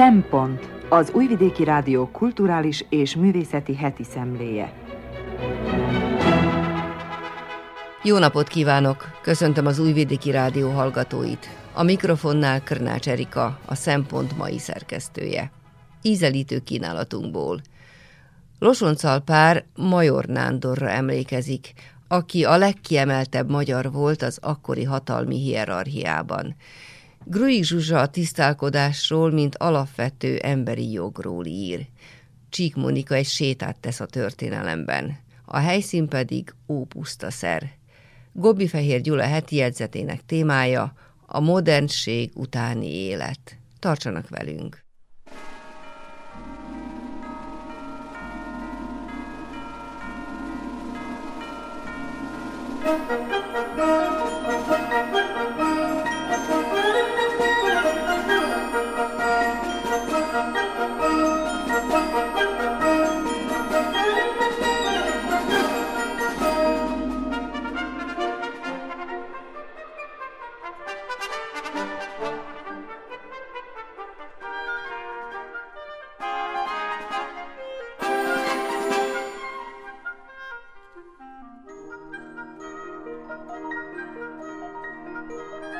Szempont az Újvidéki Rádió kulturális és művészeti heti szemléje. Jó napot kívánok! Köszöntöm az Újvidéki Rádió hallgatóit. A mikrofonnál Krnács Erika, a Szempont mai szerkesztője. Ízelítő kínálatunkból. Losoncal pár Major Nándorra emlékezik, aki a legkiemeltebb magyar volt az akkori hatalmi hierarchiában. Gruig Zsuzsa a tisztálkodásról, mint alapvető emberi jogról ír. Csík Monika egy sétát tesz a történelemben. A helyszín pedig ópusztaszer. Gobbi Fehér Gyula heti jegyzetének témája a modernség utáni élet. Tartsanak velünk! Thank you.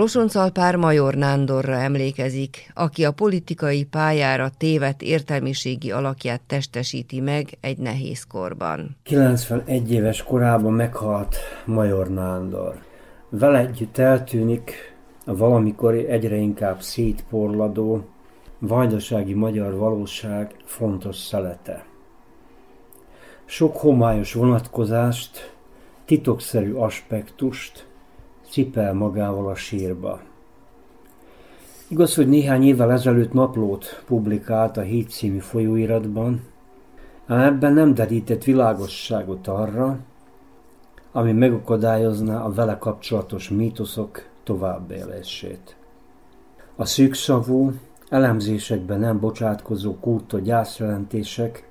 Losoncalpár Major Nándorra emlékezik, aki a politikai pályára tévet értelmiségi alakját testesíti meg egy nehéz korban. 91 éves korában meghalt Major Nándor. Vele együtt eltűnik a valamikori egyre inkább szétporladó, vajdasági magyar valóság fontos szelete. Sok homályos vonatkozást, titokszerű aspektust, cipel magával a sírba. Igaz, hogy néhány évvel ezelőtt naplót publikált a Híd című folyóiratban, ám ebben nem derített világosságot arra, ami megakadályozná a vele kapcsolatos mítoszok továbbélését. A szűkszavú, elemzésekben nem bocsátkozó kurta gyászjelentések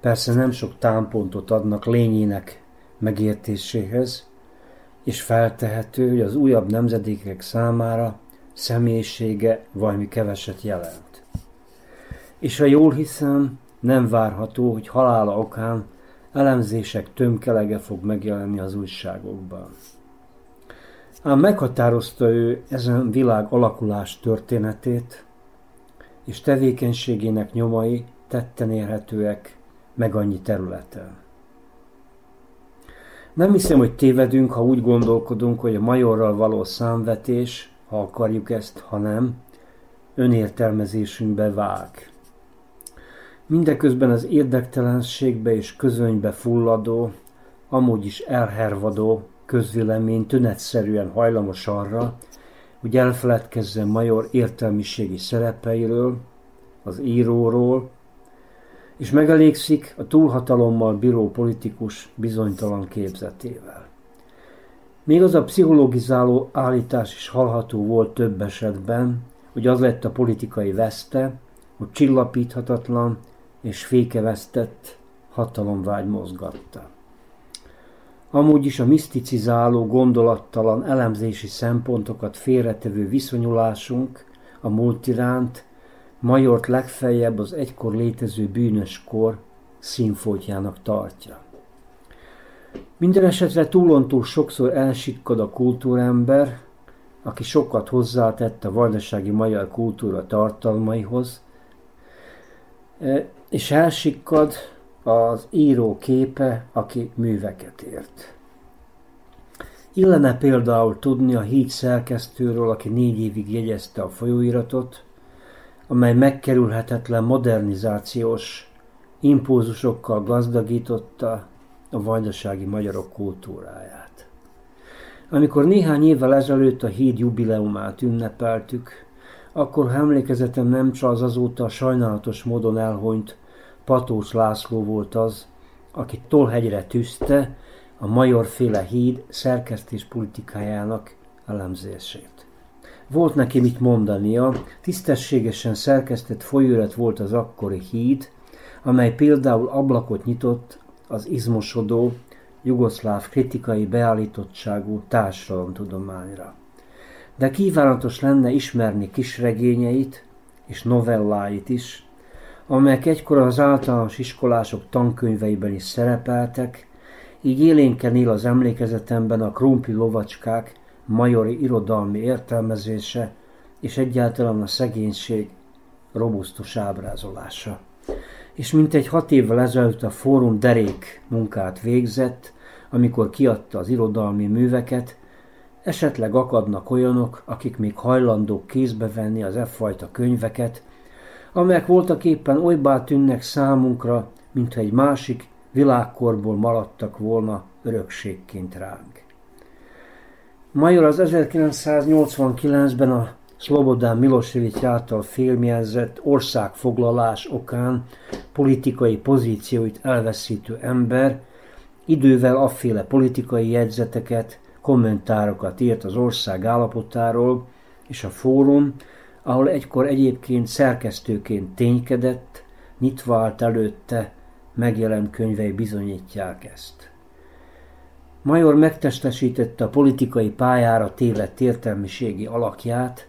persze nem sok támpontot adnak lényének megértéséhez, és feltehető, hogy az újabb nemzedékek számára személyisége valami keveset jelent. És ha jól hiszem, nem várható, hogy halála okán elemzések tömkelege fog megjelenni az újságokban. Ám meghatározta ő ezen világ alakulás történetét, és tevékenységének nyomai tetten érhetőek meg annyi területen. Nem hiszem, hogy tévedünk, ha úgy gondolkodunk, hogy a majorral való számvetés, ha akarjuk ezt, ha nem, önértelmezésünkbe vág. Mindeközben az érdektelenségbe és közönybe fulladó, amúgy is elhervadó közvélemény tünetszerűen hajlamos arra, hogy elfeledkezzen Major értelmiségi szerepeiről, az íróról, és megelégszik a túlhatalommal bíró politikus bizonytalan képzetével. Még az a pszichologizáló állítás is hallható volt több esetben, hogy az lett a politikai veszte, hogy csillapíthatatlan és fékevesztett hatalomvágy mozgatta. amúgy is a miszticizáló, gondolattalan elemzési szempontokat félretevő viszonyulásunk a múlt iránt Majort legfeljebb az egykor létező bűnös kor színfoltjának tartja. Minden esetre túlontúl sokszor elsikkad a kultúrember, aki sokat hozzátett a vajdasági magyar kultúra tartalmaihoz, e, és elsikkad az író képe, aki műveket ért. Illene például tudni a híd szerkesztőről, aki négy évig jegyezte a folyóiratot, amely megkerülhetetlen modernizációs impulzusokkal gazdagította a vajdasági magyarok kultúráját. Amikor néhány évvel ezelőtt a híd jubileumát ünnepeltük, akkor emlékezetem nem csak az azóta sajnálatos módon elhonyt Patós László volt az, aki Tolhegyre tűzte a majorféle híd szerkesztés politikájának elemzését. Volt neki mit mondania, tisztességesen szerkesztett folyóirat volt az akkori híd, amely például ablakot nyitott az izmosodó, jugoszláv kritikai beállítottságú társadalomtudományra. De kívánatos lenne ismerni kisregényeit és novelláit is, amelyek egykor az általános iskolások tankönyveiben is szerepeltek, így élénken él az emlékezetemben a krumpi lovacskák majori irodalmi értelmezése és egyáltalán a szegénység robusztus ábrázolása. És mintegy hat évvel ezelőtt a fórum derék munkát végzett, amikor kiadta az irodalmi műveket, esetleg akadnak olyanok, akik még hajlandók kézbe venni az e fajta könyveket, amelyek voltak éppen olybá tűnnek számunkra, mintha egy másik világkorból maradtak volna örökségként ránk. Major az 1989-ben a Szlobodán Milosevic által filmjelzett országfoglalás okán politikai pozícióit elveszítő ember idővel afféle politikai jegyzeteket, kommentárokat írt az ország állapotáról, és a fórum, ahol egykor egyébként szerkesztőként ténykedett, nyitva állt előtte, megjelent könyvei bizonyítják ezt. Major megtestesítette a politikai pályára tévedt értelmiségi alakját,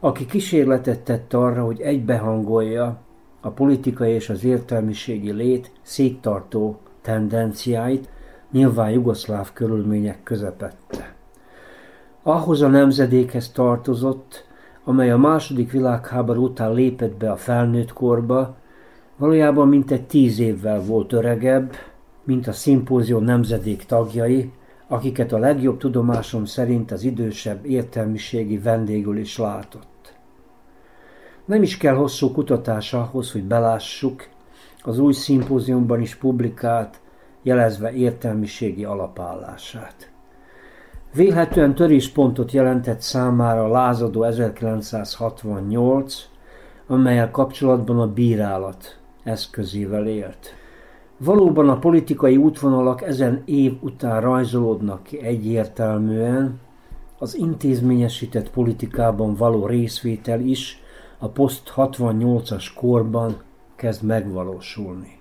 aki kísérletet tett arra, hogy egybehangolja a politikai és az értelmiségi lét széttartó tendenciáit, nyilván jugoszláv körülmények közepette. Ahhoz a nemzedékhez tartozott, amely a második világháború után lépett be a felnőtt korba, valójában mintegy tíz évvel volt öregebb, mint a szimpózió nemzedék tagjai, akiket a legjobb tudomásom szerint az idősebb értelmiségi vendégül is látott. Nem is kell hosszú kutatás ahhoz, hogy belássuk, az új szimpóziumban is publikált, jelezve értelmiségi alapállását. Vélhetően töréspontot jelentett számára a lázadó 1968, amelyel kapcsolatban a bírálat eszközével élt. Valóban a politikai útvonalak ezen év után rajzolódnak ki egyértelműen, az intézményesített politikában való részvétel is a poszt 68-as korban kezd megvalósulni.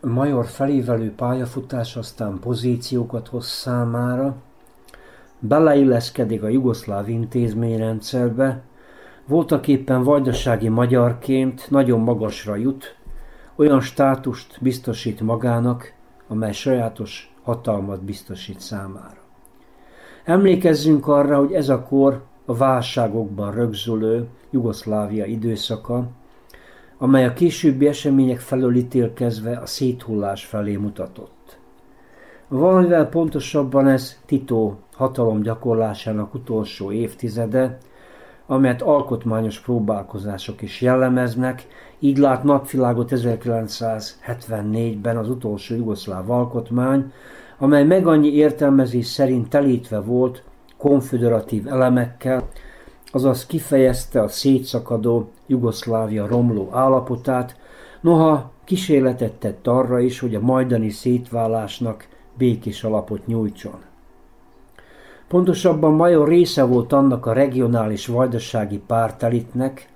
A major felévelő pályafutás aztán pozíciókat hoz számára, beleilleszkedik a jugoszláv intézményrendszerbe, voltak éppen vajdasági magyarként nagyon magasra jut, olyan státust biztosít magának, amely sajátos hatalmat biztosít számára. Emlékezzünk arra, hogy ez a kor a válságokban rögzülő Jugoszlávia időszaka, amely a későbbi események felől ítélkezve a széthullás felé mutatott. Valamivel pontosabban ez Tito hatalom gyakorlásának utolsó évtizede, amelyet alkotmányos próbálkozások is jellemeznek, így lát napvilágot 1974-ben az utolsó jugoszláv alkotmány, amely meg annyi értelmezés szerint telítve volt konföderatív elemekkel, azaz kifejezte a szétszakadó Jugoszlávia romló állapotát, noha kísérletet tett arra is, hogy a majdani szétválásnak békés alapot nyújtson. Pontosabban Major része volt annak a regionális vajdasági pártelitnek,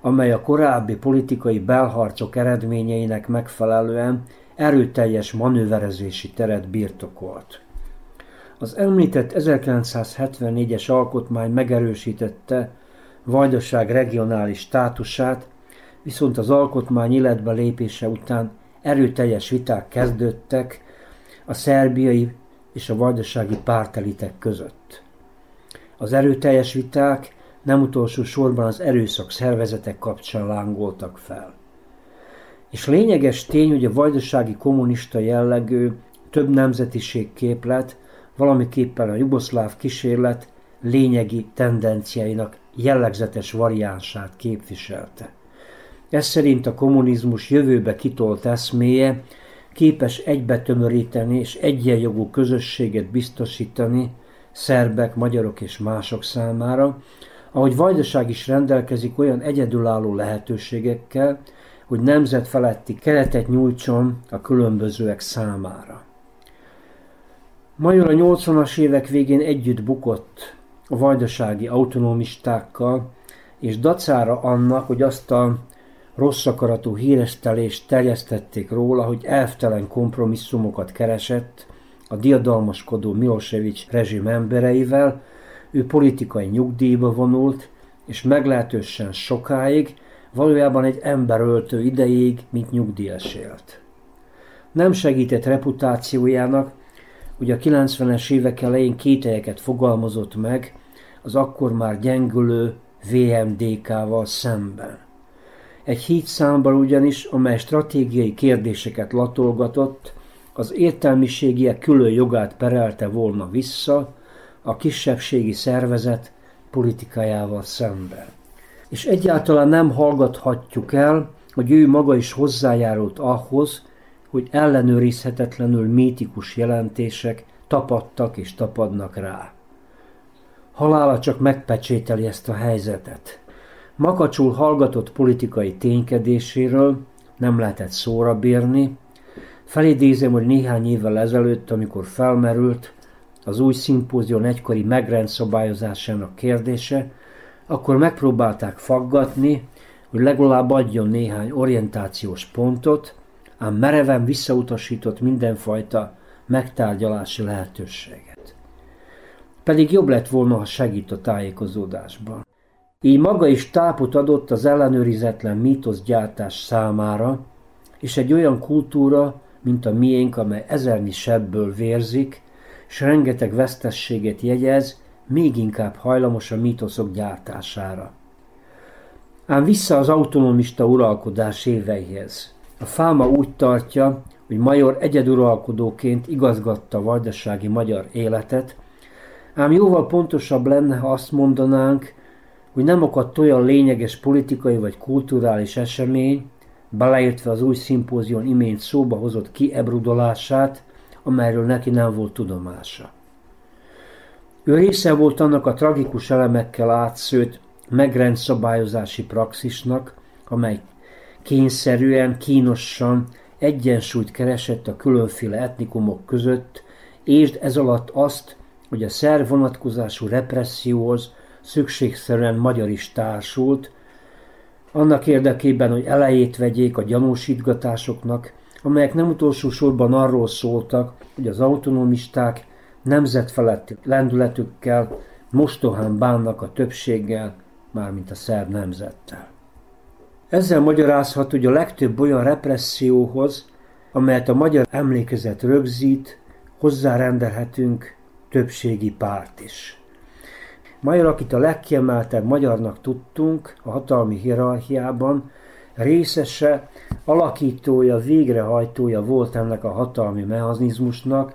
amely a korábbi politikai belharcok eredményeinek megfelelően erőteljes manőverezési teret birtokolt. Az említett 1974-es alkotmány megerősítette Vajdaság regionális státusát, viszont az alkotmány életbe lépése után erőteljes viták kezdődtek a szerbiai és a vajdasági pártelitek között. Az erőteljes viták nem utolsó sorban az erőszak szervezetek kapcsán lángoltak fel. És lényeges tény, hogy a vajdasági kommunista jellegű több nemzetiség képlet valamiképpen a jugoszláv kísérlet lényegi tendenciáinak jellegzetes variánsát képviselte. Ez szerint a kommunizmus jövőbe kitolt eszméje képes egybetömöríteni és egyenjogú közösséget biztosítani szerbek, magyarok és mások számára, ahogy Vajdaság is rendelkezik olyan egyedülálló lehetőségekkel, hogy nemzetfeletti keretet nyújtson a különbözőek számára. Major a 80-as évek végén együtt bukott a vajdasági autonomistákkal, és dacára annak, hogy azt a rossz akaratú híresztelést terjesztették róla, hogy elvtelen kompromisszumokat keresett a diadalmaskodó Milosevic rezsim embereivel, ő politikai nyugdíjba vonult, és meglehetősen sokáig, valójában egy emberöltő ideig, mint nyugdíjas élt. Nem segített reputációjának, hogy a 90-es évek elején kételyeket fogalmazott meg az akkor már gyengülő VMDK-val szemben. Egy hídszámban ugyanis, amely stratégiai kérdéseket latolgatott, az értelmiségiek külön jogát perelte volna vissza a kisebbségi szervezet politikájával szemben. És egyáltalán nem hallgathatjuk el, hogy ő maga is hozzájárult ahhoz, hogy ellenőrizhetetlenül mítikus jelentések tapadtak és tapadnak rá. Halála csak megpecsételi ezt a helyzetet. Makacsul hallgatott politikai ténykedéséről nem lehetett szóra bírni. Felidézem, hogy néhány évvel ezelőtt, amikor felmerült az új szimpózion egykori megrendszabályozásának kérdése, akkor megpróbálták faggatni, hogy legalább adjon néhány orientációs pontot, ám mereven visszautasított mindenfajta megtárgyalási lehetőséget. Pedig jobb lett volna, ha segít a tájékozódásban. Így maga is tápot adott az ellenőrizetlen mítoszgyártás számára, és egy olyan kultúra, mint a miénk, amely ezernyi sebből vérzik, és rengeteg vesztességet jegyez, még inkább hajlamos a mítoszok gyártására. Ám vissza az autonomista uralkodás éveihez. A fáma úgy tartja, hogy Major egyeduralkodóként igazgatta a vajdasági magyar életet, ám jóval pontosabb lenne, ha azt mondanánk, hogy nem akadt olyan lényeges politikai vagy kulturális esemény, beleértve az új szimpózión imént szóba hozott kiebrudolását, amelyről neki nem volt tudomása. Ő része volt annak a tragikus elemekkel átszőtt megrendszabályozási praxisnak, amely kényszerűen, kínosan egyensúlyt keresett a különféle etnikumok között, és ez alatt azt, hogy a szerv vonatkozású represszióhoz szükségszerűen magyar is társult, annak érdekében, hogy elejét vegyék a gyanúsítgatásoknak, amelyek nem utolsó sorban arról szóltak, hogy az autonomisták nemzetfeletti lendületükkel mostohán bánnak a többséggel, mármint a szerb nemzettel. Ezzel magyarázhat, hogy a legtöbb olyan represszióhoz, amelyet a magyar emlékezet rögzít, hozzárendelhetünk többségi párt is. Major, akit a legkiemeltebb magyarnak tudtunk a hatalmi hierarchiában, részese, alakítója, végrehajtója volt ennek a hatalmi mechanizmusnak,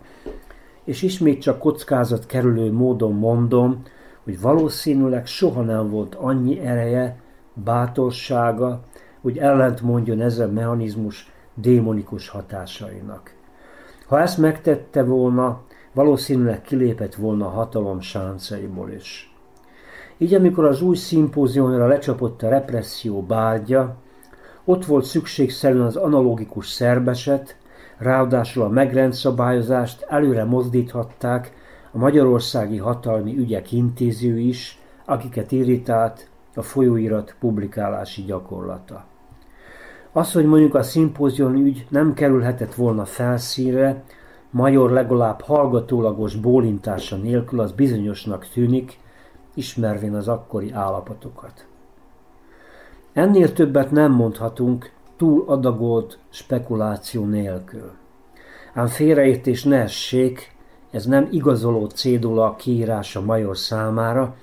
és ismét csak kockázat kerülő módon mondom, hogy valószínűleg soha nem volt annyi ereje, bátorsága, hogy ellent mondjon ezen mechanizmus démonikus hatásainak. Ha ezt megtette volna, valószínűleg kilépett volna a hatalom sáncaiból is. Így amikor az új szimpóziumra lecsapott a represszió bárgya, ott volt szükségszerűen az analogikus szerbeset, ráadásul a megrendszabályozást előre mozdíthatták a magyarországi hatalmi ügyek intéző is, akiket irritált a folyóirat publikálási gyakorlata. Az, hogy mondjuk a szimpózion ügy nem kerülhetett volna felszínre, Major legalább hallgatólagos bólintása nélkül az bizonyosnak tűnik, ismervén az akkori állapotokat. Ennél többet nem mondhatunk túl adagolt spekuláció nélkül. Ám félreértés ne essék, ez nem igazoló cédula kiírása major számára,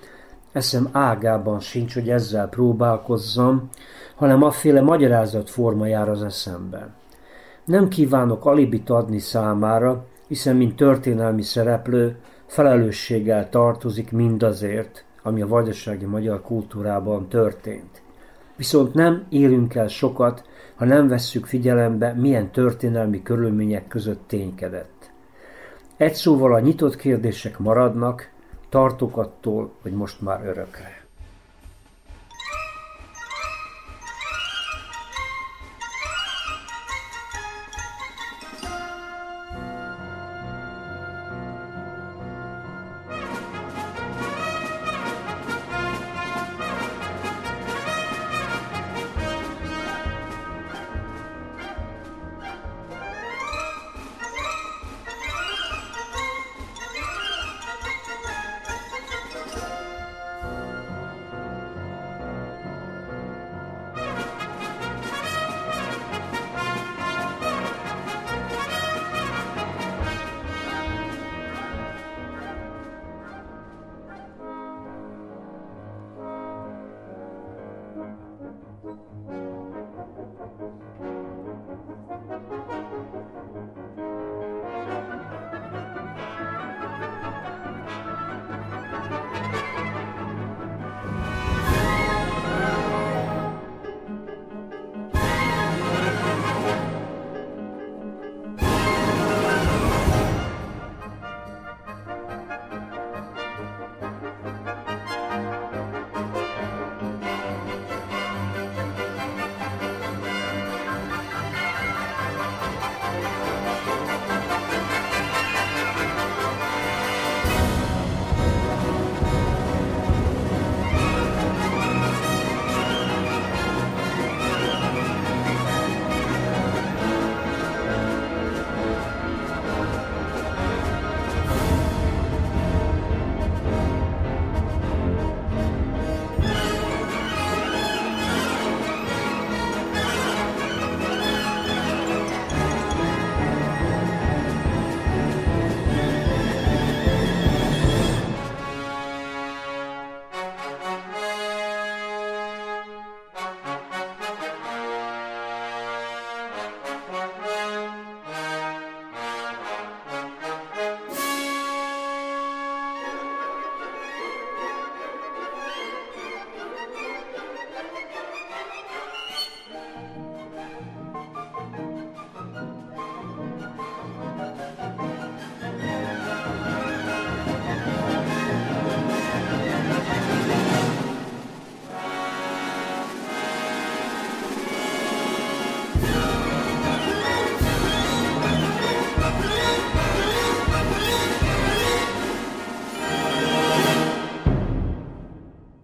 eszem ágában sincs, hogy ezzel próbálkozzam, hanem afféle magyarázat formájára az eszemben. Nem kívánok alibit adni számára, hiszen mint történelmi szereplő felelősséggel tartozik mindazért, ami a vajdasági magyar kultúrában történt. Viszont nem élünk el sokat, ha nem vesszük figyelembe, milyen történelmi körülmények között ténykedett. Egy szóval a nyitott kérdések maradnak, tartok attól, hogy most már örökre.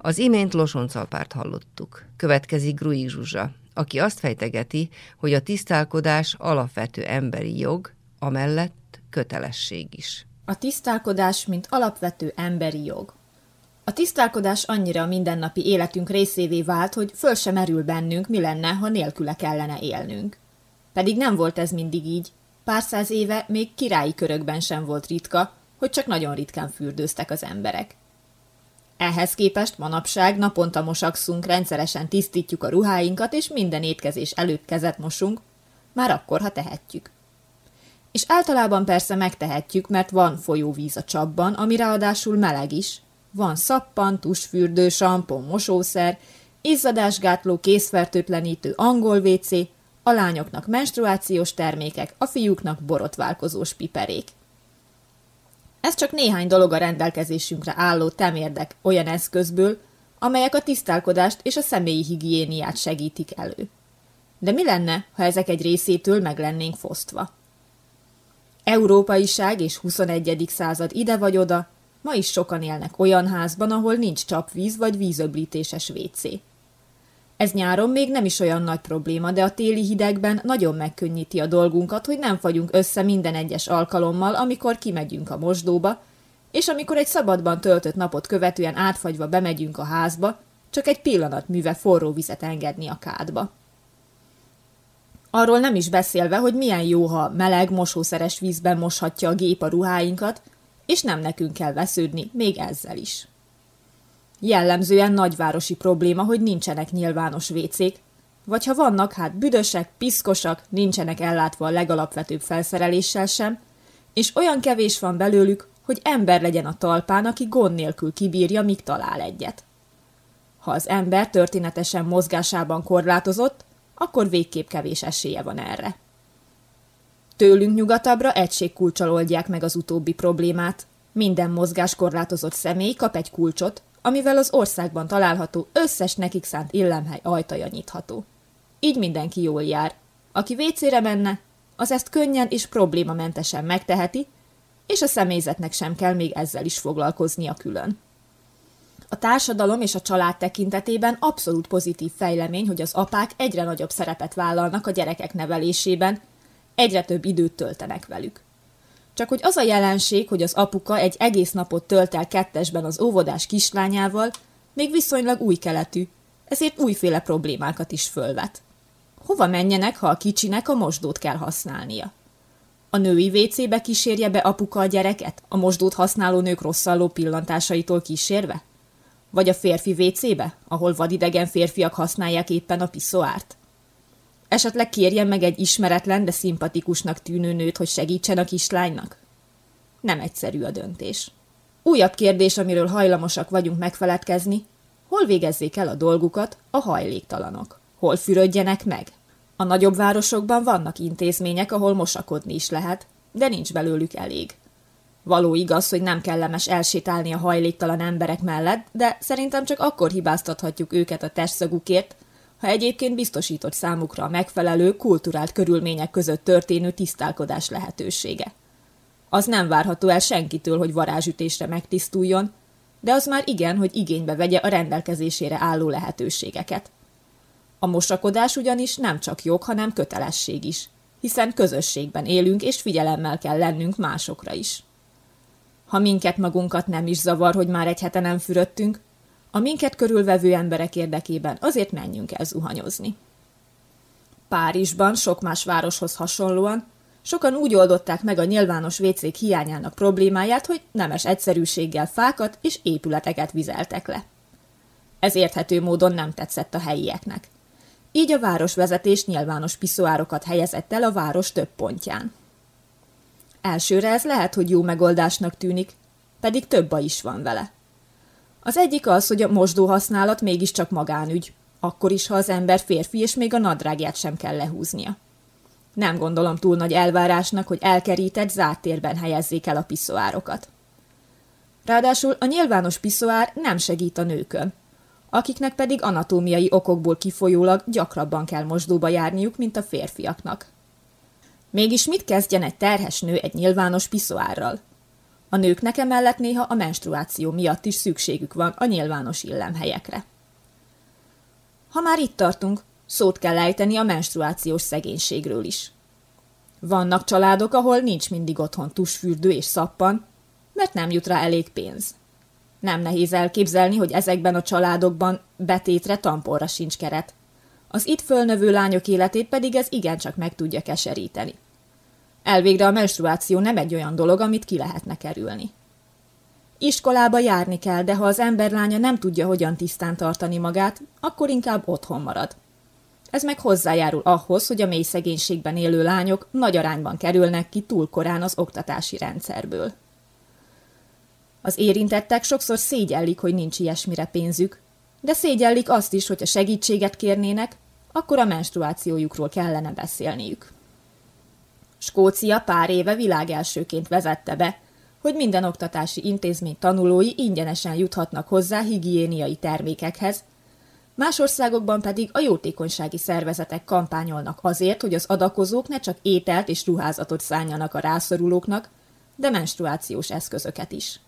Az imént Losoncalpárt hallottuk. Következik Grui Zsuzsa, aki azt fejtegeti, hogy a tisztálkodás alapvető emberi jog, amellett kötelesség is. A tisztálkodás, mint alapvető emberi jog. A tisztálkodás annyira a mindennapi életünk részévé vált, hogy föl sem merül bennünk, mi lenne, ha nélküle kellene élnünk. Pedig nem volt ez mindig így. Pár száz éve még királyi körökben sem volt ritka, hogy csak nagyon ritkán fürdőztek az emberek. Ehhez képest manapság naponta mosakszunk, rendszeresen tisztítjuk a ruháinkat, és minden étkezés előtt kezet mosunk, már akkor, ha tehetjük. És általában persze megtehetjük, mert van folyóvíz a csapban, ami ráadásul meleg is. Van szappan, tusfürdő, sampon, mosószer, izzadásgátló, készfertőtlenítő, angol WC, a lányoknak menstruációs termékek, a fiúknak borotválkozós piperék. Ez csak néhány dolog a rendelkezésünkre álló temérdek olyan eszközből, amelyek a tisztálkodást és a személyi higiéniát segítik elő. De mi lenne, ha ezek egy részétől meg lennénk fosztva? Európaiság és 21. század ide vagy oda, ma is sokan élnek olyan házban, ahol nincs csapvíz vagy vízöblítéses WC. Ez nyáron még nem is olyan nagy probléma, de a téli hidegben nagyon megkönnyíti a dolgunkat, hogy nem fagyunk össze minden egyes alkalommal, amikor kimegyünk a mosdóba, és amikor egy szabadban töltött napot követően átfagyva bemegyünk a házba, csak egy pillanat műve forró vizet engedni a kádba. Arról nem is beszélve, hogy milyen jó, ha meleg, mosószeres vízben moshatja a gép a ruháinkat, és nem nekünk kell vesződni, még ezzel is. Jellemzően nagyvárosi probléma, hogy nincsenek nyilvános vécék, vagy ha vannak, hát büdösek, piszkosak, nincsenek ellátva a legalapvetőbb felszereléssel sem, és olyan kevés van belőlük, hogy ember legyen a talpán, aki gond nélkül kibírja, míg talál egyet. Ha az ember történetesen mozgásában korlátozott, akkor végképp kevés esélye van erre. Tőlünk nyugatabbra egységkulcsal oldják meg az utóbbi problémát. Minden mozgáskorlátozott személy kap egy kulcsot, amivel az országban található összes nekik szánt illemhely ajtaja nyitható. Így mindenki jól jár. Aki vécére menne, az ezt könnyen és problémamentesen megteheti, és a személyzetnek sem kell még ezzel is foglalkoznia külön. A társadalom és a család tekintetében abszolút pozitív fejlemény, hogy az apák egyre nagyobb szerepet vállalnak a gyerekek nevelésében, egyre több időt töltenek velük. Csak hogy az a jelenség, hogy az apuka egy egész napot tölt el kettesben az óvodás kislányával, még viszonylag új keletű, ezért újféle problémákat is fölvet. Hova menjenek, ha a kicsinek a mosdót kell használnia? A női vécébe kísérje be apuka a gyereket, a mosdót használó nők rosszalló pillantásaitól kísérve? Vagy a férfi vécébe, ahol vadidegen férfiak használják éppen a piszoárt? Esetleg kérjen meg egy ismeretlen, de szimpatikusnak tűnő nőt, hogy segítsen a kislánynak? Nem egyszerű a döntés. Újabb kérdés, amiről hajlamosak vagyunk megfeledkezni, hol végezzék el a dolgukat a hajléktalanok? Hol fürödjenek meg? A nagyobb városokban vannak intézmények, ahol mosakodni is lehet, de nincs belőlük elég. Való igaz, hogy nem kellemes elsétálni a hajléktalan emberek mellett, de szerintem csak akkor hibáztathatjuk őket a testszagukért, ha egyébként biztosított számukra a megfelelő, kulturált körülmények között történő tisztálkodás lehetősége. Az nem várható el senkitől, hogy varázsütésre megtisztuljon, de az már igen, hogy igénybe vegye a rendelkezésére álló lehetőségeket. A mosakodás ugyanis nem csak jog, hanem kötelesség is, hiszen közösségben élünk és figyelemmel kell lennünk másokra is. Ha minket magunkat nem is zavar, hogy már egy hete nem fürödtünk, a minket körülvevő emberek érdekében azért menjünk el zuhanyozni. Párizsban, sok más városhoz hasonlóan, sokan úgy oldották meg a nyilvános vécék hiányának problémáját, hogy nemes egyszerűséggel fákat és épületeket vizeltek le. Ez érthető módon nem tetszett a helyieknek. Így a városvezetés nyilvános piszoárokat helyezett el a város több pontján. Elsőre ez lehet, hogy jó megoldásnak tűnik, pedig több baj is van vele. Az egyik az, hogy a mosdó használat mégiscsak magánügy, akkor is, ha az ember férfi, és még a nadrágját sem kell lehúznia. Nem gondolom túl nagy elvárásnak, hogy elkerített zárt térben helyezzék el a piszoárokat. Ráadásul a nyilvános piszoár nem segít a nőkön, akiknek pedig anatómiai okokból kifolyólag gyakrabban kell mosdóba járniuk, mint a férfiaknak. Mégis mit kezdjen egy terhes nő egy nyilvános piszoárral? A nőknek emellett néha a menstruáció miatt is szükségük van a nyilvános illemhelyekre. Ha már itt tartunk, szót kell ejteni a menstruációs szegénységről is. Vannak családok, ahol nincs mindig otthon tusfürdő és szappan, mert nem jut rá elég pénz. Nem nehéz elképzelni, hogy ezekben a családokban betétre tamporra sincs keret. Az itt fölnövő lányok életét pedig ez igencsak meg tudja keseríteni. Elvégre a menstruáció nem egy olyan dolog, amit ki lehetne kerülni. Iskolába járni kell, de ha az ember lánya nem tudja, hogyan tisztán tartani magát, akkor inkább otthon marad. Ez meg hozzájárul ahhoz, hogy a mély szegénységben élő lányok nagy arányban kerülnek ki túl korán az oktatási rendszerből. Az érintettek sokszor szégyellik, hogy nincs ilyesmire pénzük, de szégyellik azt is, hogy a segítséget kérnének, akkor a menstruációjukról kellene beszélniük. Skócia pár éve világelsőként vezette be, hogy minden oktatási intézmény tanulói ingyenesen juthatnak hozzá higiéniai termékekhez, más országokban pedig a jótékonysági szervezetek kampányolnak azért, hogy az adakozók ne csak ételt és ruházatot szálljanak a rászorulóknak, de menstruációs eszközöket is.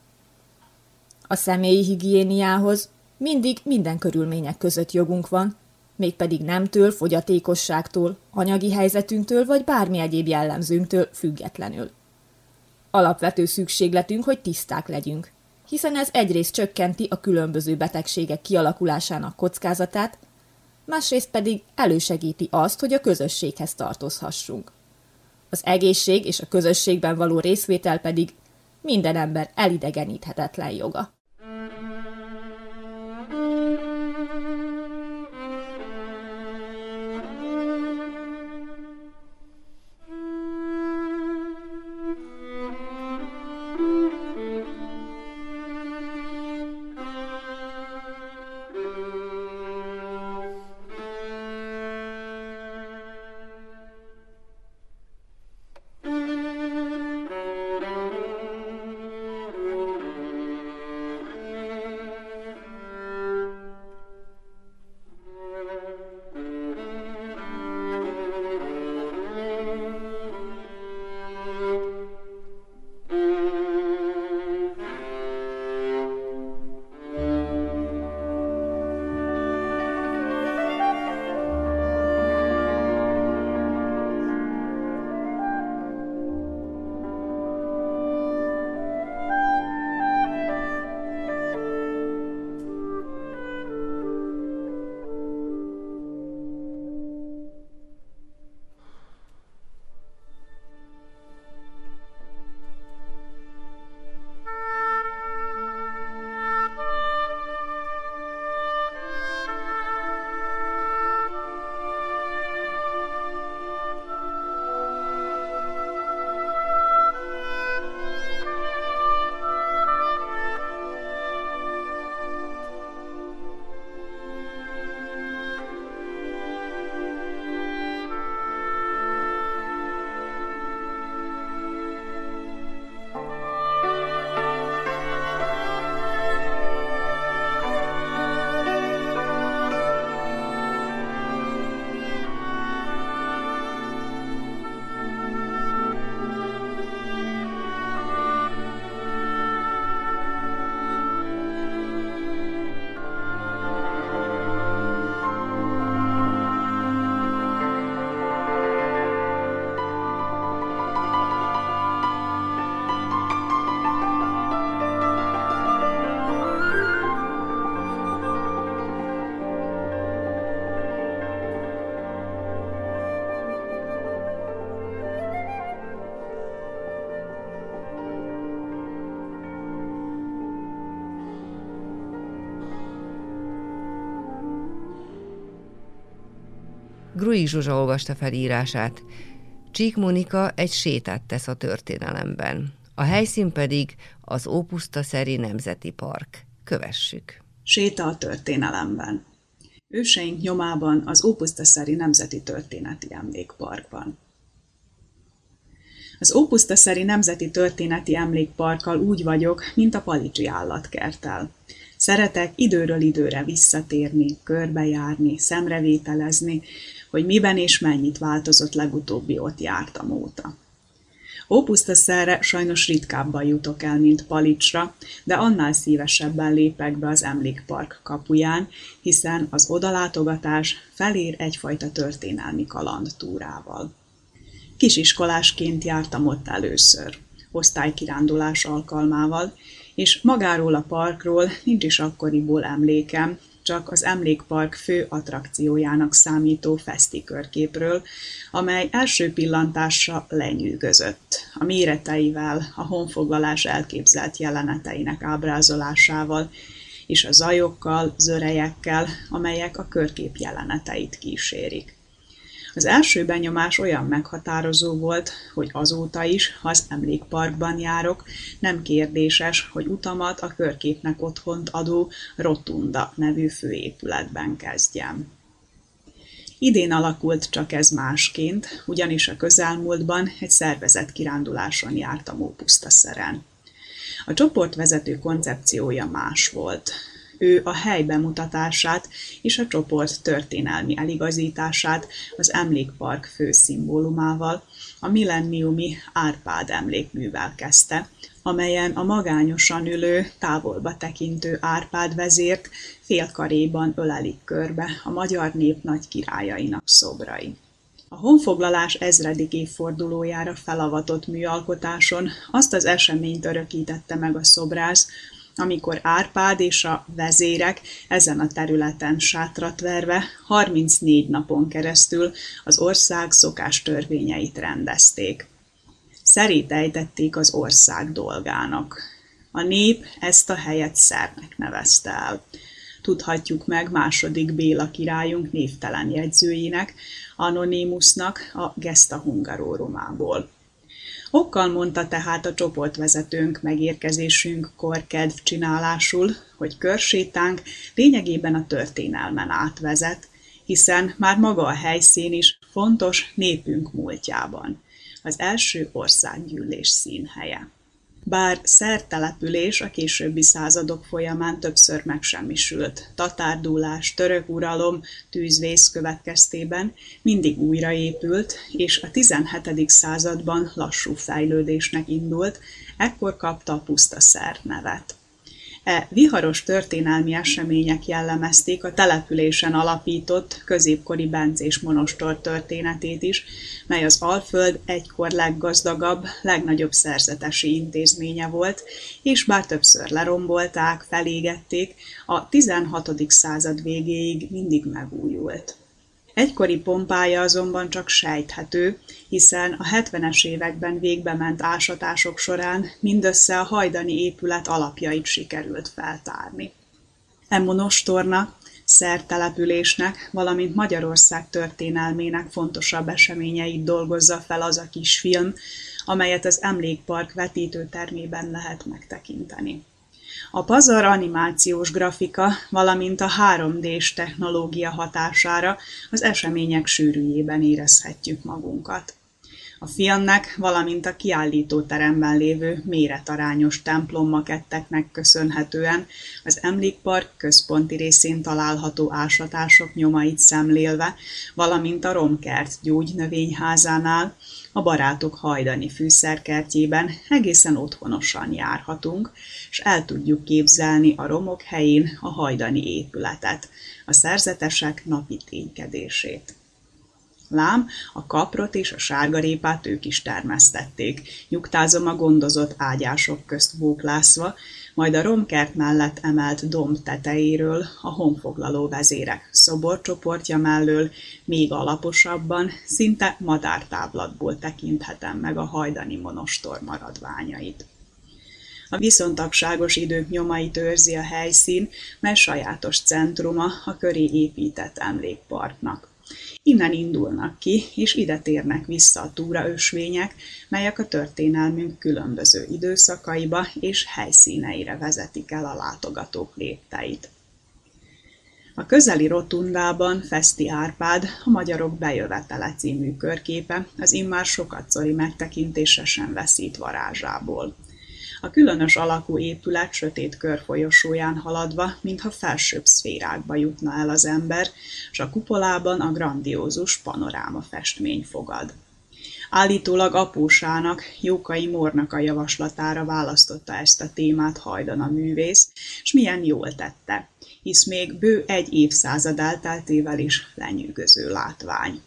A személyi higiéniához mindig minden körülmények között jogunk van, mégpedig nemtől, fogyatékosságtól, anyagi helyzetünktől vagy bármi egyéb jellemzőnktől függetlenül. Alapvető szükségletünk, hogy tiszták legyünk, hiszen ez egyrészt csökkenti a különböző betegségek kialakulásának kockázatát, másrészt pedig elősegíti azt, hogy a közösséghez tartozhassunk. Az egészség és a közösségben való részvétel pedig minden ember elidegeníthetetlen joga. Grui Zsuzsa olvasta fel írását. Csík Monika egy sétát tesz a történelemben. A helyszín pedig az Szeri Nemzeti Park. Kövessük. Séta a történelemben. Őseink nyomában az Szeri Nemzeti Történeti Emlékparkban. Az Szeri Nemzeti Történeti Emlékparkkal úgy vagyok, mint a Palicsi állatkerttel. Szeretek időről időre visszatérni, körbejárni, szemrevételezni, hogy miben és mennyit változott legutóbbi ott jártam óta. Ópusztaszerre sajnos ritkábban jutok el, mint Palicsra, de annál szívesebben lépek be az emlékpark kapuján, hiszen az odalátogatás felér egyfajta történelmi kalandtúrával. Kisiskolásként jártam ott először, osztálykirándulás alkalmával, és magáról a parkról nincs is akkoriból emlékem, csak az emlékpark fő attrakciójának számító fesztikörképről, amely első pillantásra lenyűgözött. A méreteivel, a honfoglalás elképzelt jeleneteinek ábrázolásával, és a zajokkal, zörejekkel, amelyek a körkép jeleneteit kísérik. Az első benyomás olyan meghatározó volt, hogy azóta is, ha az emlékparkban járok, nem kérdéses, hogy utamat a körképnek otthont adó Rotunda nevű főépületben kezdjem. Idén alakult csak ez másként, ugyanis a közelmúltban egy szervezett kiránduláson jártam Ópusztaszeren. A csoportvezető koncepciója más volt. Ő a hely bemutatását és a csoport történelmi eligazítását az emlékpark főszimbólumával, a millenniumi Árpád emlékművel kezdte, amelyen a magányosan ülő, távolba tekintő Árpád vezért félkaréban ölelik körbe a magyar nép nagy királyainak szobrai. A honfoglalás ezredik évfordulójára felavatott műalkotáson azt az eseményt örökítette meg a szobrász, amikor Árpád és a vezérek ezen a területen sátrat verve 34 napon keresztül az ország szokás törvényeit rendezték. Szerét ejtették az ország dolgának. A nép ezt a helyet szernek nevezte el. Tudhatjuk meg második Béla királyunk névtelen jegyzőjének, Anonymusnak a Gesta Hungarorumából. Okkal mondta tehát a csoportvezetőnk megérkezésünkkor kedvcsinálásul, hogy körsétánk lényegében a történelmen átvezet, hiszen már maga a helyszín is fontos népünk múltjában, az első országgyűlés színhelye. Bár szertelepülés a későbbi századok folyamán többször megsemmisült, tatárdulás, török uralom, tűzvész következtében mindig újraépült, és a 17. században lassú fejlődésnek indult, ekkor kapta a pusztaszer nevet. E viharos történelmi események jellemezték a településen alapított középkori bencés monostor történetét is, mely az Alföld egykor leggazdagabb, legnagyobb szerzetesi intézménye volt, és bár többször lerombolták, felégették, a 16. század végéig mindig megújult. Egykori pompája azonban csak sejthető, hiszen a 70-es években végbe ment ásatások során mindössze a hajdani épület alapjait sikerült feltárni. E monostorna szertelepülésnek, valamint Magyarország történelmének fontosabb eseményeit dolgozza fel az a kis film, amelyet az Emlékpark vetítőtermében lehet megtekinteni. A pazar animációs grafika, valamint a 3D-s technológia hatására az események sűrűjében érezhetjük magunkat. A filmnek, valamint a kiállítóteremben lévő méretarányos templommaketteknek köszönhetően az emlékpark központi részén található ásatások nyomait szemlélve, valamint a Romkert gyógynövényházánál, a barátok hajdani fűszerkertjében egészen otthonosan járhatunk, és el tudjuk képzelni a romok helyén a hajdani épületet, a szerzetesek napi ténykedését. Lám, a kaprot és a sárgarépát ők is termesztették, nyugtázom a gondozott ágyások közt bóklászva, majd a romkert mellett emelt domb tetejéről a honfoglaló vezérek szoborcsoportja mellől még alaposabban, szinte madártáblatból tekinthetem meg a hajdani monostor maradványait. A viszontagságos idők nyomait őrzi a helyszín, mely sajátos centruma a köré épített emlékparknak. Innen indulnak ki, és ide térnek vissza a túraösvények, melyek a történelmünk különböző időszakaiba és helyszíneire vezetik el a látogatók lépteit. A közeli rotundában Feszti Árpád, a Magyarok bejövetele című körképe az immár sokatszori megtekintésre sem veszít varázsából. A különös alakú épület sötét körfolyosóján haladva, mintha felsőbb szférákba jutna el az ember, s a kupolában a grandiózus panoráma festmény fogad. Állítólag apósának, Jókai Mornak a javaslatára választotta ezt a témát hajdan a művész, s milyen jól tette, hisz még bő egy évszázad elteltével is lenyűgöző látvány.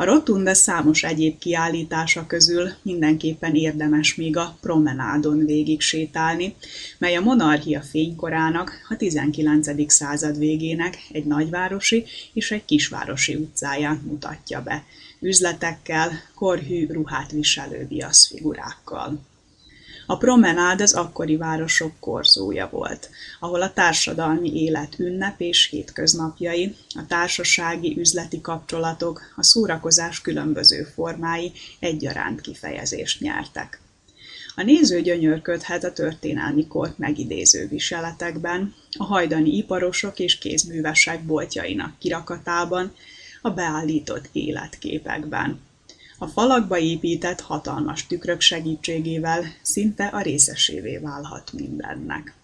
A rotunda számos egyéb kiállítása közül mindenképpen érdemes még a promenádon végig sétálni, mely a monarchia fénykorának, a 19. század végének egy nagyvárosi és egy kisvárosi utcáját mutatja be, üzletekkel, korhű ruhát viselő viaszfigurákkal. A promenád az akkori városok korzója volt, ahol a társadalmi élet ünnep és hétköznapjai, a társasági üzleti kapcsolatok, a szórakozás különböző formái egyaránt kifejezést nyertek. A néző gyönyörködhet a történelmi kort megidéző viseletekben, a hajdani iparosok és kézművesek boltjainak kirakatában, a beállított életképekben. A falakba épített hatalmas tükrök segítségével szinte a részesévé válhat mindennek.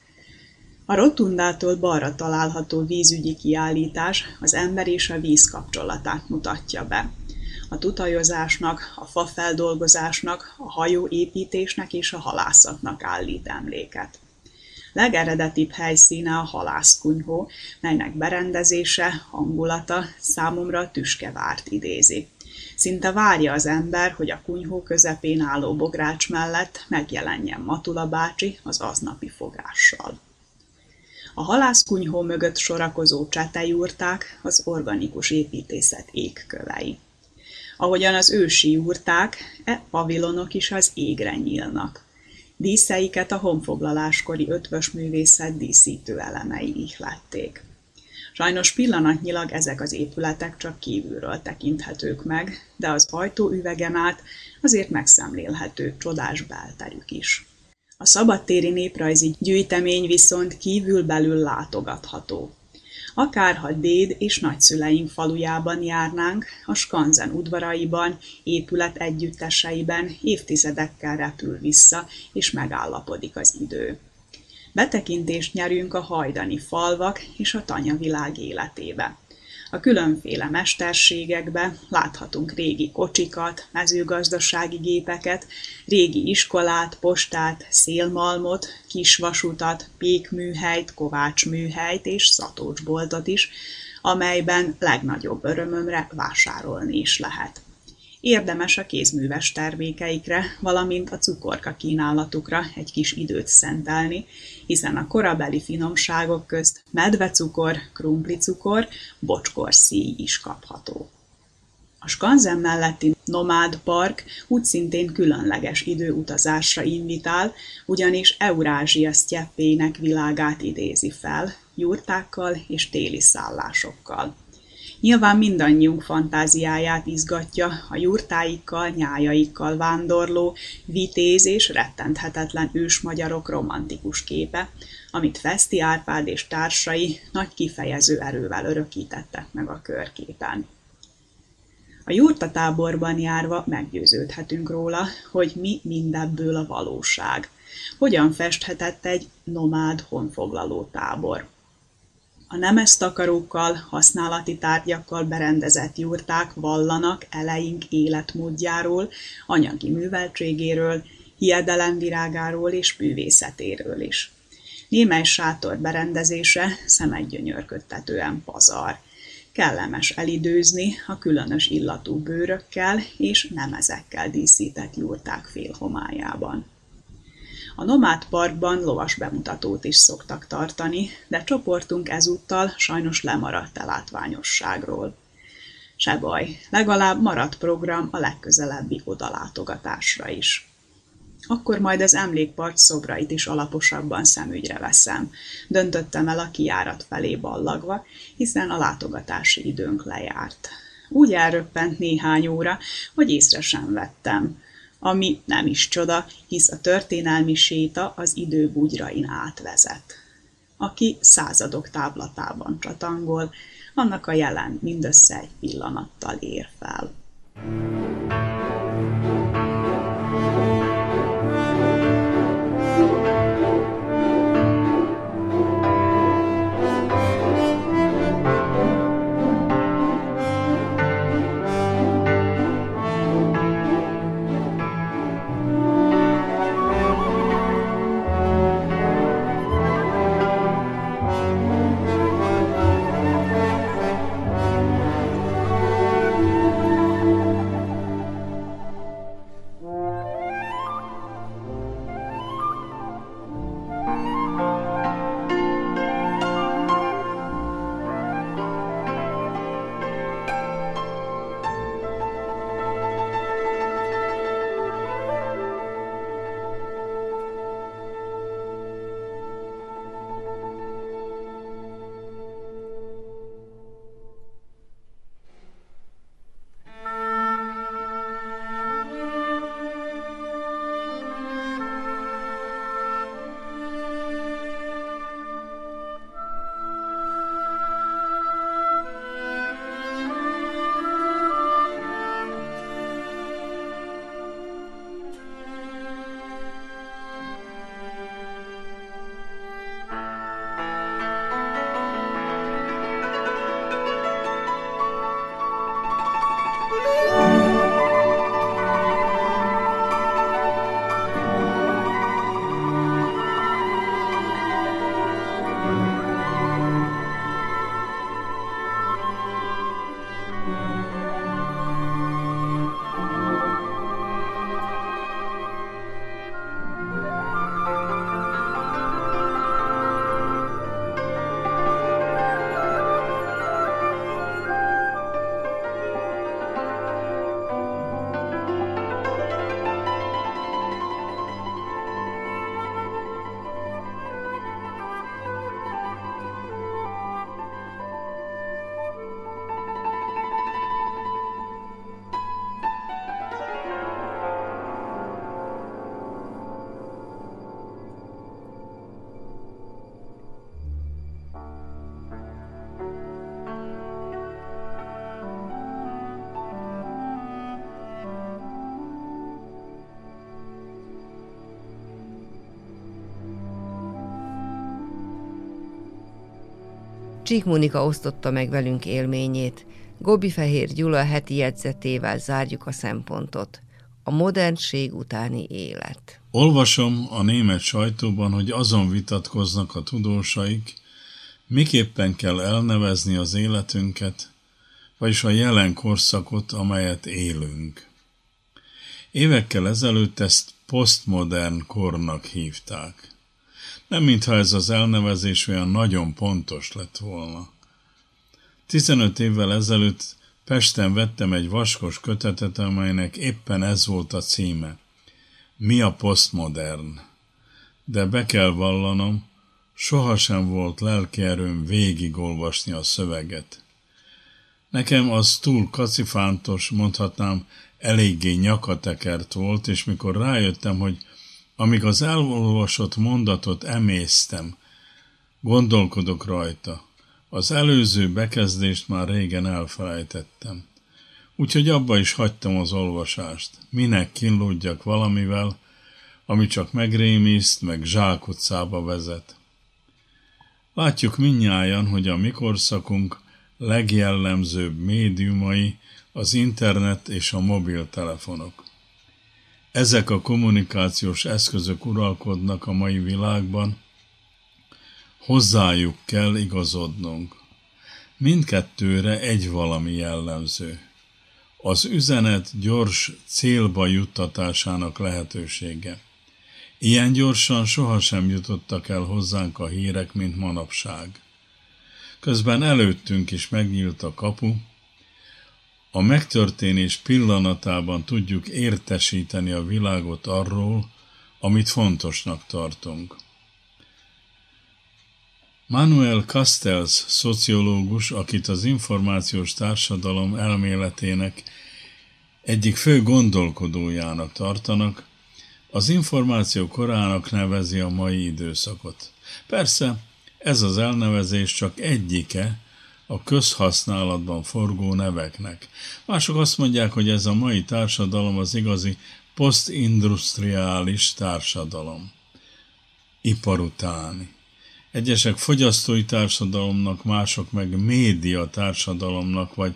A rotundától balra található vízügyi kiállítás az ember és a víz kapcsolatát mutatja be. A tutajozásnak, a fafeldolgozásnak, a hajóépítésnek és a halászatnak állít emléket. Legeredetibb helyszíne a halászkunyhó, melynek berendezése, hangulata számomra tüskevárt idézi. Szinte várja az ember, hogy a kunyhó közepén álló bogrács mellett megjelenjen Matula bácsi az aznapi fogással. A halászkunyhó mögött sorakozó csetejúrták az organikus építészet égkövei. Ahogyan az ősi jurták, e pavilonok is az égre nyílnak. Díszeiket a honfoglaláskori ötvös művészet díszítő elemei ihlették. Sajnos pillanatnyilag ezek az épületek csak kívülről tekinthetők meg, de az ajtóüvegen át azért megszemlélhető csodás belterük is. A szabadtéri néprajzi gyűjtemény viszont kívül-belül látogatható. Akárha déd és nagyszüleink falujában járnánk, a skanzen udvaraiban, épület együtteseiben évtizedekkel repül vissza, és megállapodik az idő. Betekintést nyerünk a hajdani falvak és a tanyavilág életébe. A különféle mesterségekbe láthatunk régi kocsikat, mezőgazdasági gépeket, régi iskolát, postát, szélmalmot, kisvasutat, pékműhelyt, kovácsműhelyt és szatócsboltot is, amelyben legnagyobb örömömre vásárolni is lehet. Érdemes a kézműves termékeikre, valamint a cukorka kínálatukra egy kis időt szentelni, hiszen a korabeli finomságok közt medvecukor, krumplicukor, bocskor szíj is kapható. A Skanzen melletti Nomád Park úgy szintén különleges időutazásra invitál, ugyanis Eurázsia sztyeppének világát idézi fel, jurtákkal és téli szállásokkal. Nyilván mindannyiunk fantáziáját izgatja a jurtáikkal, nyájaikkal vándorló, vitéz és rettenthetetlen ősmagyarok romantikus képe, amit Feszti Árpád és társai nagy kifejező erővel örökítettek meg a körképen. A jurta táborban járva meggyőződhetünk róla, hogy mi mindebből a valóság. Hogyan festhetett egy nomád honfoglaló tábor. A nemes takarókkal, használati tárgyakkal berendezett jurták vallanak eleink életmódjáról, anyagi műveltségéről, hiedelemvirágáról és bűvészetéről is. Némely sátor berendezése szemedgyönyörködtetően pazar. Kellemes elidőzni a különös illatú bőrökkel és nemezekkel díszített jurták félhomályában. A Nomád Parkban lovas bemutatót is szoktak tartani, de csoportunk ezúttal sajnos lemaradt a látványosságról. Se baj, legalább maradt program a legközelebbi odalátogatásra is. Akkor majd az emlékpark szobrait is alaposabban szemügyre veszem. Döntöttem el a kiárat felé ballagva, hiszen a látogatási időnk lejárt. Úgy elröppent néhány óra, hogy észre sem vettem ami nem is csoda, hisz a történelmi séta az idő átvezet. Aki századok táblatában csatangol, annak a jelen mindössze egy pillanattal ér fel. Csík Monika osztotta meg velünk élményét. Gobi Fehér Gyula heti jegyzetével zárjuk a szempontot. A modernség utáni élet. Olvasom a német sajtóban, hogy azon vitatkoznak a tudósaik, miképpen kell elnevezni az életünket, vagyis a jelen korszakot, amelyet élünk. Évekkel ezelőtt ezt posztmodern kornak hívták. Nem mintha ez az elnevezés olyan nagyon pontos lett volna. 15 évvel ezelőtt Pesten vettem egy vaskos kötetet, amelynek éppen ez volt a címe. Mi a posztmodern? De be kell vallanom, sohasem volt lelkierőm végigolvasni a szöveget. Nekem az túl kacifántos, mondhatnám, eléggé nyakatekert volt, és mikor rájöttem, hogy amíg az elolvasott mondatot emésztem, gondolkodok rajta, az előző bekezdést már régen elfelejtettem. Úgyhogy abba is hagytam az olvasást. Minek kínlódjak valamivel, ami csak megrémiszt, meg zsákutcába vezet. Látjuk minnyájan, hogy a mikorszakunk legjellemzőbb médiumai az internet és a mobiltelefonok. Ezek a kommunikációs eszközök uralkodnak a mai világban, hozzájuk kell igazodnunk. Mindkettőre egy valami jellemző. Az üzenet gyors célba juttatásának lehetősége. Ilyen gyorsan sohasem jutottak el hozzánk a hírek, mint manapság. Közben előttünk is megnyílt a kapu, a megtörténés pillanatában tudjuk értesíteni a világot arról, amit fontosnak tartunk. Manuel Castells szociológus, akit az információs társadalom elméletének egyik fő gondolkodójának tartanak, az információ korának nevezi a mai időszakot. Persze, ez az elnevezés csak egyike a közhasználatban forgó neveknek. Mások azt mondják, hogy ez a mai társadalom az igazi posztindustriális társadalom. Ipar utáni. Egyesek fogyasztói társadalomnak, mások meg média társadalomnak, vagy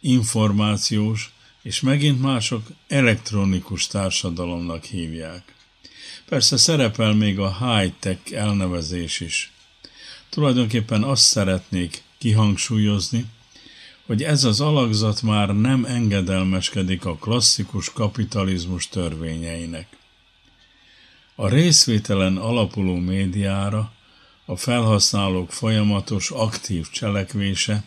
információs, és megint mások elektronikus társadalomnak hívják. Persze szerepel még a high-tech elnevezés is. Tulajdonképpen azt szeretnék kihangsúlyozni, hogy ez az alakzat már nem engedelmeskedik a klasszikus kapitalizmus törvényeinek. A részvételen alapuló médiára a felhasználók folyamatos aktív cselekvése,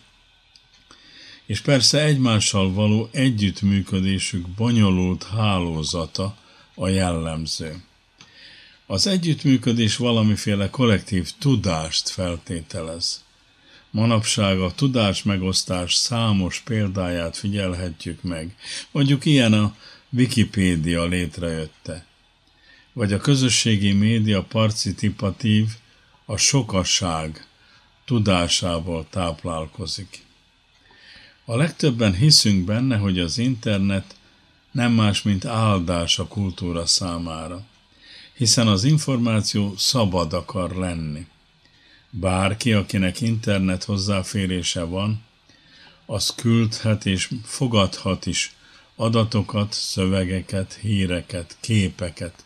és persze egymással való együttműködésük bonyolult hálózata a jellemző. Az együttműködés valamiféle kollektív tudást feltételez. Manapság a tudásmegosztás számos példáját figyelhetjük meg. Mondjuk ilyen a Wikipédia létrejötte. Vagy a közösségi média participatív, a sokasság tudásával táplálkozik. A legtöbben hiszünk benne, hogy az internet nem más, mint áldás a kultúra számára, hiszen az információ szabad akar lenni. Bárki, akinek internet hozzáférése van, az küldhet és fogadhat is adatokat, szövegeket, híreket, képeket.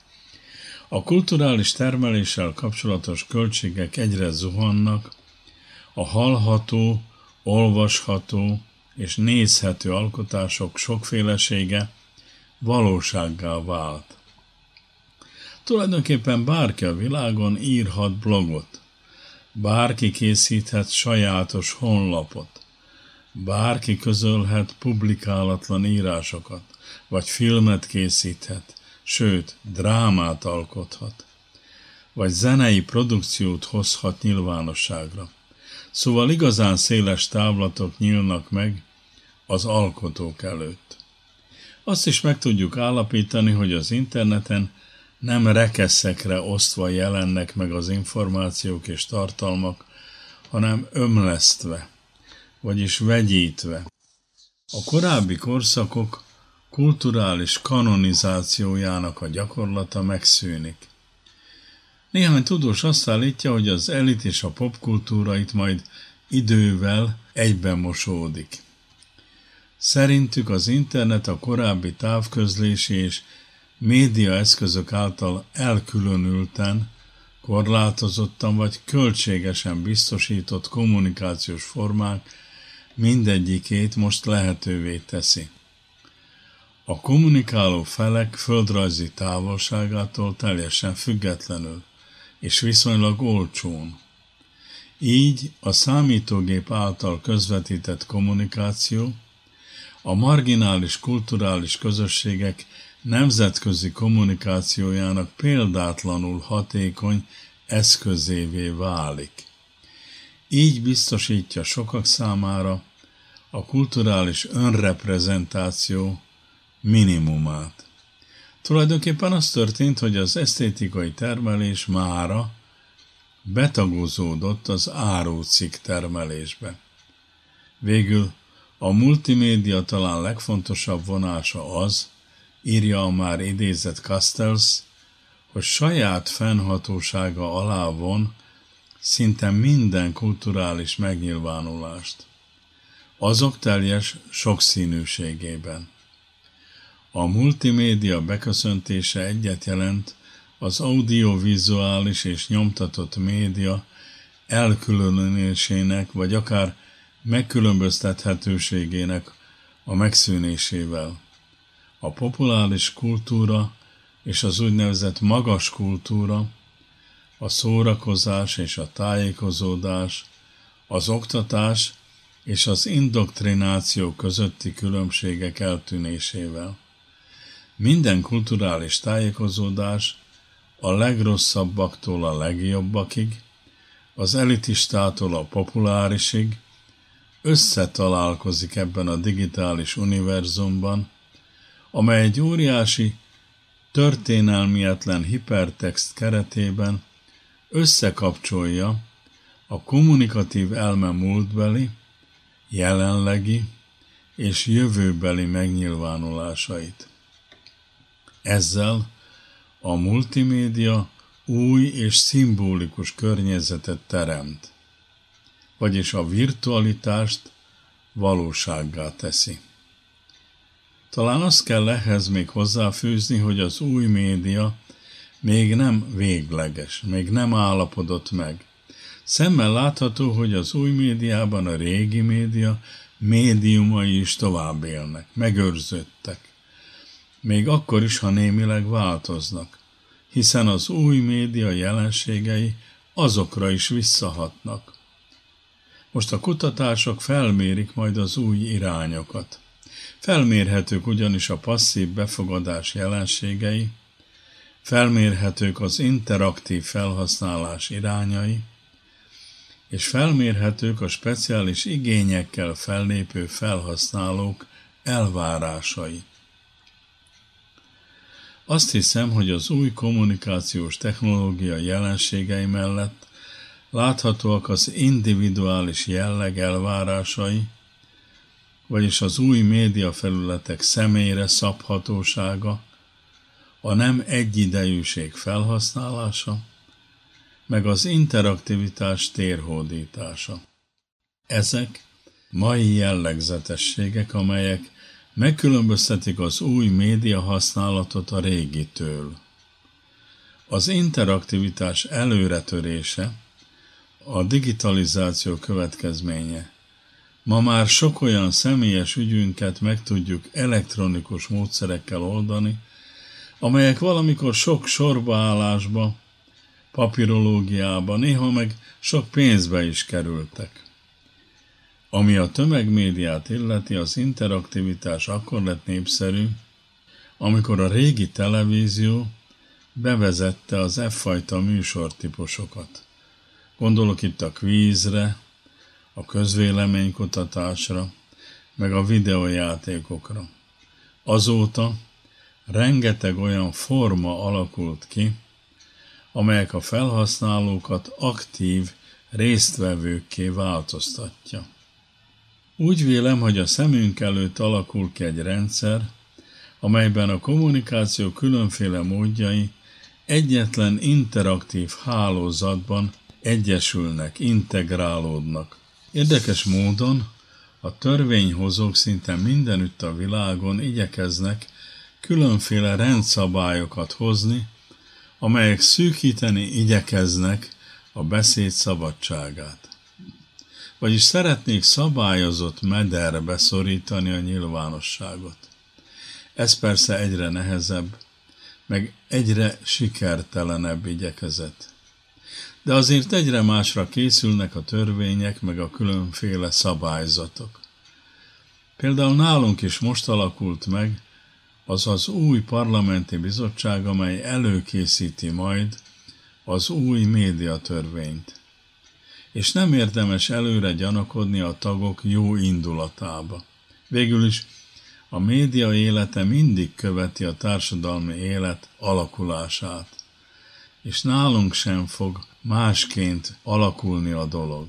A kulturális termeléssel kapcsolatos költségek egyre zuhannak, a hallható, olvasható és nézhető alkotások sokfélesége valósággá vált. Tulajdonképpen bárki a világon írhat blogot, Bárki készíthet sajátos honlapot. Bárki közölhet publikálatlan írásokat, vagy filmet készíthet, sőt, drámát alkothat, vagy zenei produkciót hozhat nyilvánosságra. Szóval igazán széles távlatok nyílnak meg az alkotók előtt. Azt is meg tudjuk állapítani, hogy az interneten nem rekeszekre osztva jelennek meg az információk és tartalmak, hanem ömlesztve, vagyis vegyítve. A korábbi korszakok kulturális kanonizációjának a gyakorlata megszűnik. Néhány tudós azt állítja, hogy az elit és a popkultúra itt majd idővel egyben mosódik. Szerintük az internet a korábbi távközlési és média eszközök által elkülönülten, korlátozottan vagy költségesen biztosított kommunikációs formák mindegyikét most lehetővé teszi. A kommunikáló felek földrajzi távolságától teljesen függetlenül, és viszonylag olcsón. Így a számítógép által közvetített kommunikáció a marginális kulturális közösségek nemzetközi kommunikációjának példátlanul hatékony eszközévé válik. Így biztosítja sokak számára a kulturális önreprezentáció minimumát. Tulajdonképpen az történt, hogy az esztétikai termelés mára betagozódott az árócikk termelésbe. Végül a multimédia talán legfontosabb vonása az, írja a már idézett Castells, hogy saját fennhatósága alá von szinte minden kulturális megnyilvánulást. Azok teljes sokszínűségében. A multimédia beköszöntése egyet jelent az audiovizuális és nyomtatott média elkülönítésének, vagy akár megkülönböztethetőségének a megszűnésével. A populáris kultúra és az úgynevezett magas kultúra, a szórakozás és a tájékozódás, az oktatás és az indoktrináció közötti különbségek eltűnésével. Minden kulturális tájékozódás a legrosszabbaktól a legjobbakig, az elitistától a populárisig összetalálkozik ebben a digitális univerzumban, amely egy óriási, történelmietlen hipertext keretében összekapcsolja a kommunikatív elme múltbeli, jelenlegi és jövőbeli megnyilvánulásait. Ezzel a multimédia új és szimbolikus környezetet teremt, vagyis a virtualitást valósággá teszi. Talán azt kell ehhez még hozzáfűzni, hogy az új média még nem végleges, még nem állapodott meg. Szemmel látható, hogy az új médiában a régi média médiumai is tovább élnek, megőrződtek még akkor is, ha némileg változnak, hiszen az új média jelenségei azokra is visszahatnak. Most a kutatások felmérik majd az új irányokat. Felmérhetők ugyanis a passzív befogadás jelenségei, felmérhetők az interaktív felhasználás irányai, és felmérhetők a speciális igényekkel fellépő felhasználók elvárásai. Azt hiszem, hogy az új kommunikációs technológia jelenségei mellett láthatóak az individuális jelleg elvárásai, vagyis az új médiafelületek személyre szabhatósága, a nem egyidejűség felhasználása, meg az interaktivitás térhódítása. Ezek mai jellegzetességek, amelyek megkülönböztetik az új média használatot a régitől. Az interaktivitás előretörése a digitalizáció következménye. Ma már sok olyan személyes ügyünket meg tudjuk elektronikus módszerekkel oldani, amelyek valamikor sok sorbaállásba, papirológiába, néha meg sok pénzbe is kerültek. Ami a tömegmédiát illeti, az interaktivitás akkor lett népszerű, amikor a régi televízió bevezette az e-fajta műsortípusokat. Gondolok itt a kvízre, a közvéleménykutatásra, meg a videójátékokra. Azóta rengeteg olyan forma alakult ki, amelyek a felhasználókat aktív résztvevőkké változtatja. Úgy vélem, hogy a szemünk előtt alakul ki egy rendszer, amelyben a kommunikáció különféle módjai egyetlen interaktív hálózatban egyesülnek, integrálódnak. Érdekes módon a törvényhozók szinte mindenütt a világon igyekeznek különféle rendszabályokat hozni, amelyek szűkíteni igyekeznek a beszéd szabadságát. Vagyis szeretnék szabályozott mederbe szorítani a nyilvánosságot. Ez persze egyre nehezebb, meg egyre sikertelenebb igyekezet. De azért egyre másra készülnek a törvények, meg a különféle szabályzatok. Például nálunk is most alakult meg az az új parlamenti bizottság, amely előkészíti majd az új médiatörvényt. És nem érdemes előre gyanakodni a tagok jó indulatába. Végül is a média élete mindig követi a társadalmi élet alakulását, és nálunk sem fog másként alakulni a dolog.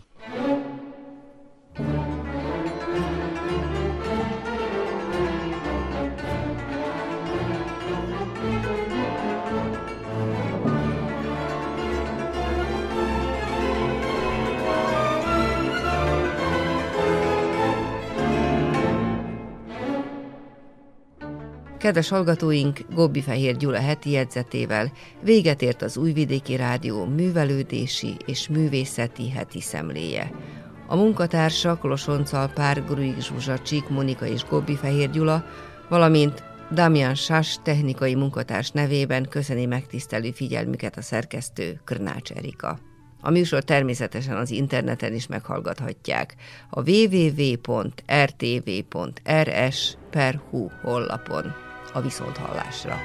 Kedves hallgatóink, Gobbi Fehér Gyula heti jegyzetével véget ért az Újvidéki Rádió művelődési és művészeti heti szemléje. A munkatársak Losonccal Pár, Gruig Zsuzsa, Csík Monika és Gobbi Fehér Gyula, valamint Damian Sás technikai munkatárs nevében köszöni megtisztelő figyelmüket a szerkesztő Krnács Erika. A műsor természetesen az interneten is meghallgathatják a www.rtv.rs per hu hollapon a viszonthallásra.